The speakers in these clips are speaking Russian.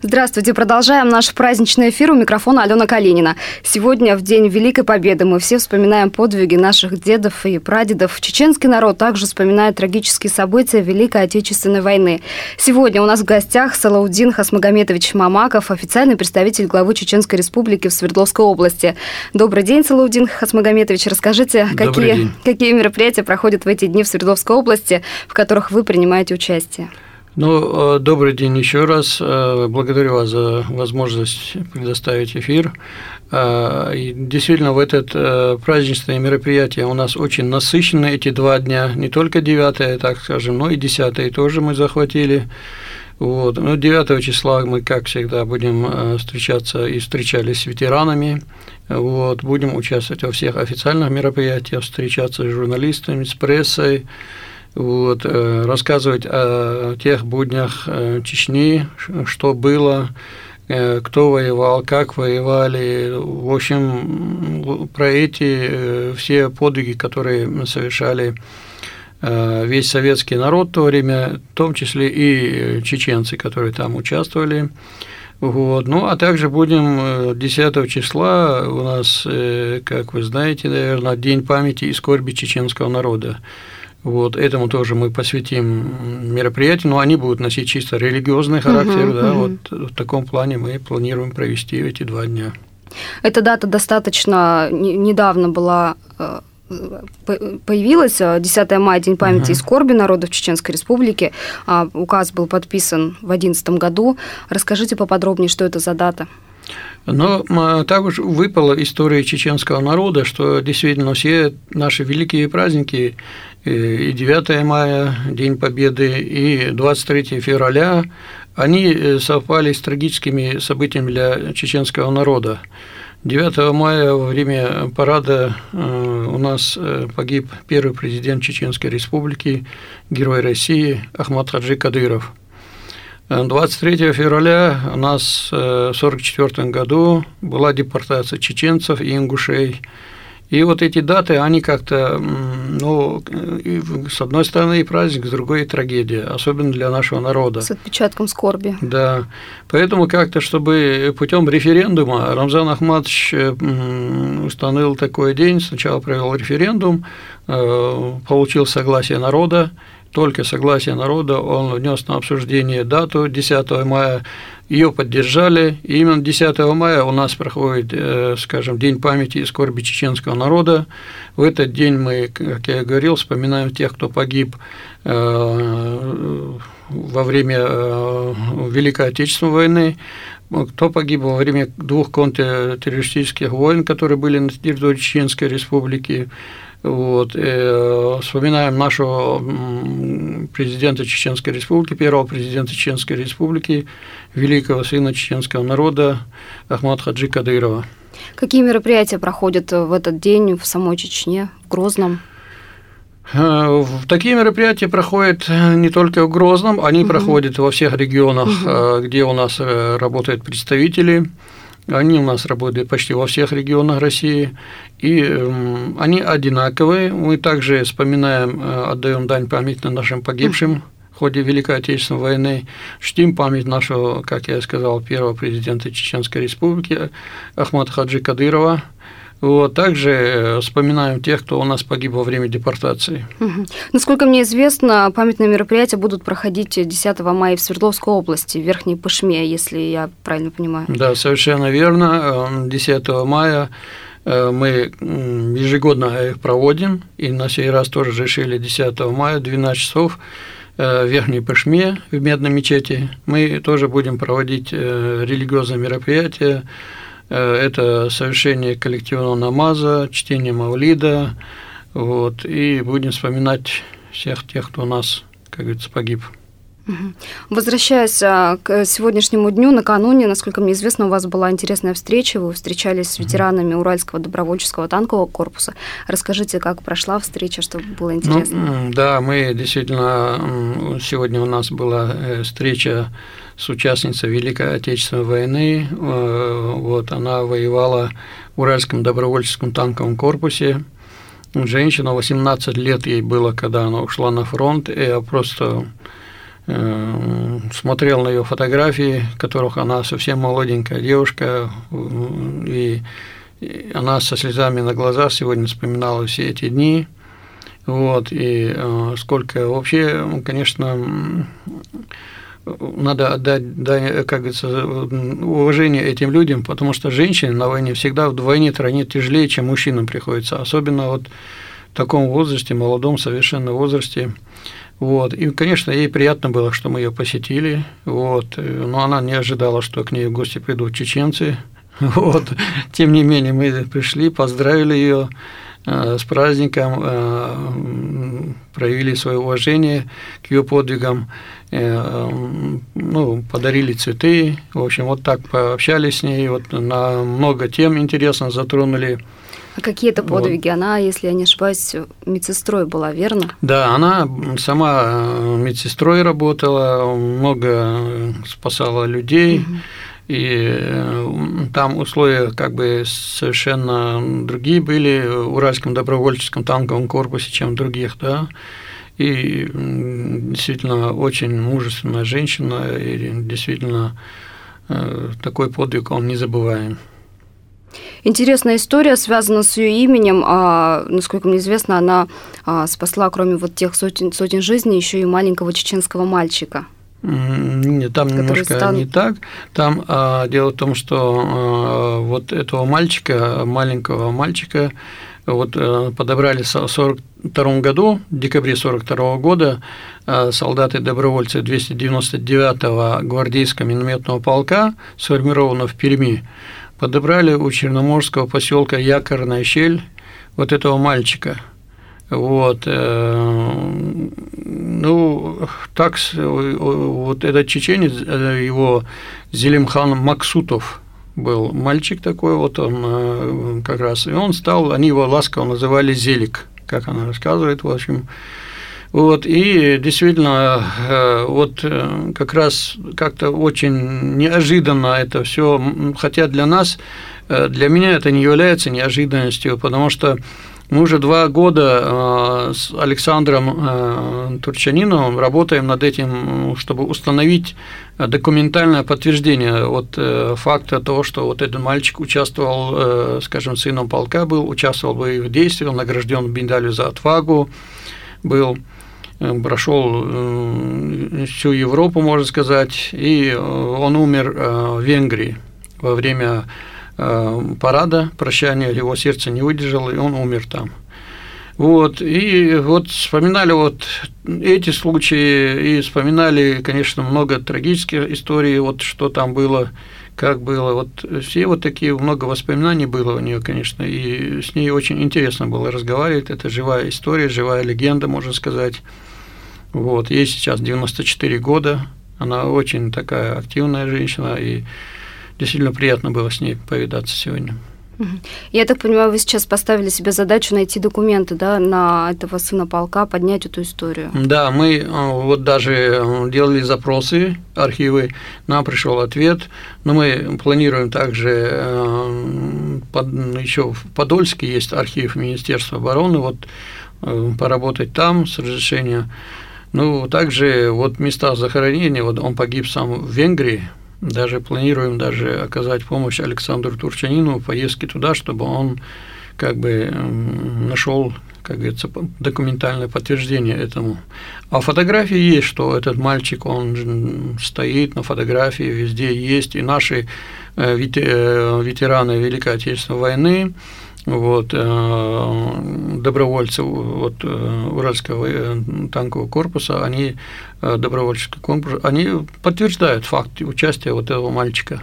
Здравствуйте, продолжаем наш праздничный эфир. У микрофона Алена Калинина. Сегодня, в День Великой Победы, мы все вспоминаем подвиги наших дедов и прадедов. Чеченский народ также вспоминает трагические события Великой Отечественной войны. Сегодня у нас в гостях Салаудин Хасмагометович Мамаков, официальный представитель главы Чеченской Республики в Свердловской области. Добрый день, Салаудин Хасмагометович. Расскажите, какие, какие мероприятия проходят в эти дни в Свердловской области, в которых вы принимаете участие? Ну, э, добрый день еще раз. Э, благодарю вас за возможность предоставить эфир. Э, и действительно, в этот праздничное мероприятие у нас очень насыщены эти два дня. Не только 9, так скажем, но и 10 тоже мы захватили. Вот. Ну, 9 числа мы, как всегда, будем встречаться и встречались с ветеранами. Вот. Будем участвовать во всех официальных мероприятиях, встречаться с журналистами, с прессой вот, э, рассказывать о тех буднях э, Чечни, что было, э, кто воевал, как воевали, в общем, про эти все подвиги, которые совершали весь советский народ в то время, в том числе и чеченцы, которые там участвовали. Вот. Ну, а также будем 10 числа у нас, как вы знаете, наверное, День памяти и скорби чеченского народа. Вот, этому тоже мы посвятим мероприятие, но они будут носить чисто религиозный характер. Угу, да, угу. Вот в таком плане мы планируем провести эти два дня. Эта дата достаточно недавно была э, появилась 10 мая, День памяти uh-huh. и скорби народов Чеченской Республики. А, указ был подписан в 2011 году. Расскажите поподробнее, что это за дата. Но так уж выпала история чеченского народа, что действительно все наши великие праздники и 9 мая, День Победы, и 23 февраля, они э, совпали с трагическими событиями для чеченского народа. 9 мая во время парада э, у нас э, погиб первый президент Чеченской Республики, герой России Ахмад Хаджи Кадыров. 23 февраля у нас в 1944 году была депортация чеченцев и ингушей и вот эти даты, они как-то, ну, с одной стороны и праздник, с другой и трагедия, особенно для нашего народа. С отпечатком скорби. Да. Поэтому как-то, чтобы путем референдума Рамзан Ахматович установил такой день, сначала провел референдум, э, получил согласие народа, только согласие народа он внес на обсуждение дату 10 мая ее поддержали. И именно 10 мая у нас проходит, э, скажем, День памяти и скорби чеченского народа. В этот день мы, как я говорил, вспоминаем тех, кто погиб э, во время э, Великой Отечественной войны, кто погиб во время двух контртеррористических войн, которые были на территории Чеченской Республики, вот, э, вспоминаем нашего президента Чеченской Республики, первого президента Чеченской Республики, великого сына чеченского народа Ахмад Хаджи Кадырова. Какие мероприятия проходят в этот день в самой Чечне, в Грозном? Э, такие мероприятия проходят не только в Грозном, они угу. проходят во всех регионах, угу. где у нас э, работают представители. Они у нас работают почти во всех регионах России, и эм, они одинаковые. Мы также вспоминаем, э, отдаем дань памяти нашим погибшим в ходе Великой Отечественной войны, чтим память нашего, как я сказал, первого президента Чеченской Республики Ахмада Хаджи Кадырова – вот, также э, вспоминаем тех, кто у нас погиб во время депортации. Угу. Насколько мне известно, памятные мероприятия будут проходить 10 мая в Свердловской области, в Верхней Пышме, если я правильно понимаю. Да, совершенно верно. 10 э, мая э, мы ежегодно их проводим, и на сей раз тоже решили 10 мая, 12 часов, в Верхней Пышме, в Медной мечети. Мы тоже будем проводить религиозные мероприятия, Э, это совершение коллективного намаза, чтение Мавлида, вот, и будем вспоминать всех тех, кто у нас, как говорится, погиб. Возвращаясь а, к сегодняшнему дню, накануне, насколько мне известно, у вас была интересная встреча, вы встречались с ветеранами Уральского добровольческого танкового корпуса. Расскажите, как прошла встреча, что было интересно? Ну, да, мы действительно, сегодня у нас была э, встреча с участницей Великой Отечественной войны. Э, вот, она воевала в Уральском добровольческом танковом корпусе. Женщина, 18 лет ей было, когда она ушла на фронт, и я просто смотрел на ее фотографии, которых она совсем молоденькая девушка, и она со слезами на глазах сегодня вспоминала все эти дни. Вот, и сколько вообще, конечно, надо отдать, да, как говорится, уважение этим людям, потому что женщины на войне всегда вдвойне тройне тяжелее, чем мужчинам приходится, особенно вот в таком возрасте, молодом совершенно возрасте. Вот. И, конечно, ей приятно было, что мы ее посетили. Вот. Но она не ожидала, что к ней в гости придут чеченцы. Вот. Тем не менее, мы пришли, поздравили ее э, с праздником, э, проявили свое уважение к ее подвигам. Э, ну, подарили цветы, в общем, вот так пообщались с ней, вот на много тем интересно затронули. А какие это подвиги? Вот. Она, если я не ошибаюсь, медсестрой была, верно? Да, она сама э, медсестрой работала, много спасала людей. Угу. И э, там условия как бы совершенно другие были в Уральском добровольческом танковом корпусе, чем в других, да. И действительно очень мужественная женщина, и действительно э, такой подвиг он не забываем. Интересная история связана с ее именем. А, насколько мне известно, она а, спасла, кроме вот тех сотен, сотен жизней, еще и маленького чеченского мальчика. Нет, там немножко стал... не так. Там а, дело в том, что а, вот этого мальчика, маленького мальчика, вот э, подобрали в 1942 году, в декабре 1942 года, э, солдаты-добровольцы 299-го гвардейского минометного полка, сформированного в Перми, подобрали у черноморского поселка Якорная щель вот этого мальчика. Вот, э, ну, так, вот этот чеченец, его Зелимхан Максутов – был мальчик такой, вот он э, как раз, и он стал, они его ласково называли Зелик, как она рассказывает, в общем. Вот, и действительно, э, вот э, как раз как-то очень неожиданно это все, хотя для нас, для меня это не является неожиданностью, потому что мы уже два года с Александром Турчаниновым работаем над этим, чтобы установить документальное подтверждение вот э, факта того, что вот этот мальчик участвовал, э, скажем, сыном полка был, участвовал в боевых действиях, награжден медалью за отвагу, был. э, прошел всю Европу, можно сказать, и он умер в Венгрии во время парада прощания, его сердце не выдержало, и он умер там. Вот, и вот вспоминали вот эти случаи, и вспоминали, конечно, много трагических историй, вот что там было, как было, вот все вот такие, много воспоминаний было у нее, конечно, и с ней очень интересно было разговаривать, это живая история, живая легенда, можно сказать. Вот, ей сейчас 94 года, она очень такая активная женщина, и действительно приятно было с ней повидаться сегодня. Я так понимаю, вы сейчас поставили себе задачу найти документы да, на этого сына полка, поднять эту историю. Да, мы э, вот даже э, делали запросы, архивы, нам пришел ответ, но мы планируем также э, еще в Подольске есть архив Министерства обороны, вот поработать там с разрешения. Ну, также вот места захоронения, вот он погиб сам в Венгрии, даже планируем даже оказать помощь Александру Турчанину в поездке туда, чтобы он как бы нашел, как говорится, документальное подтверждение этому. А фотографии есть, что этот мальчик, он стоит на фотографии, везде есть, и наши э, э, ветераны Великой Отечественной войны, вот, э, добровольцы вот, э, Уральского э, танкового корпуса, они, добровольческий корпус, они подтверждают факт участия вот этого мальчика.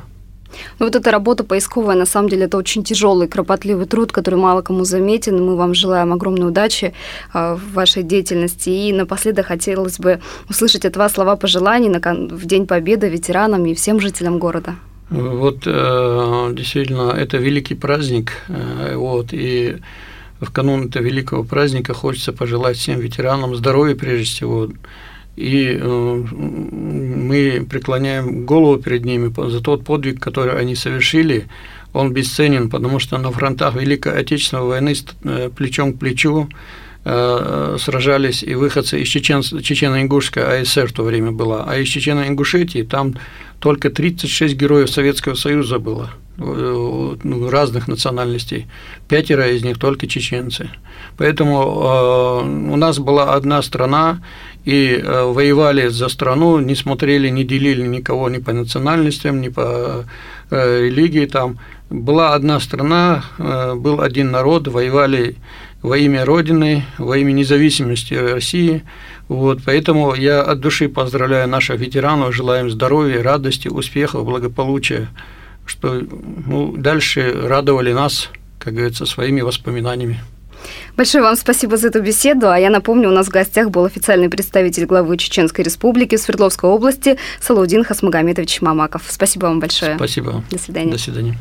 Ну вот эта работа поисковая, на самом деле, это очень тяжелый, кропотливый труд, который мало кому заметен. Мы вам желаем огромной удачи в вашей деятельности. И напоследок хотелось бы услышать от вас слова пожеланий в День Победы ветеранам и всем жителям города. Вот э, действительно, это великий праздник, э, вот, и в канун этого великого праздника хочется пожелать всем ветеранам здоровья прежде всего, и э, мы преклоняем голову перед ними за тот подвиг, который они совершили, он бесценен, потому что на фронтах Великой Отечественной войны плечом к плечу сражались и выходцы из Чечен, Чечено-Ингушской АСР в то время была, а из Чечено-Ингушетии там только 36 героев Советского Союза было э, ну, разных национальностей, пятеро из них только чеченцы. Поэтому э, у нас была одна страна, и э, воевали за страну, не смотрели, не делили никого ни по национальностям, ни по э, религии там. Была одна страна, э, был один народ, воевали во имя Родины, во имя независимости России. Вот, поэтому я от души поздравляю наших ветеранов, желаем здоровья, радости, успехов, благополучия, что ну, дальше радовали нас, как говорится, своими воспоминаниями. Большое вам спасибо за эту беседу. А я напомню, у нас в гостях был официальный представитель главы Чеченской Республики Свердловской области Салаудин Хасмагомедович Мамаков. Спасибо вам большое. Спасибо. До свидания. До свидания.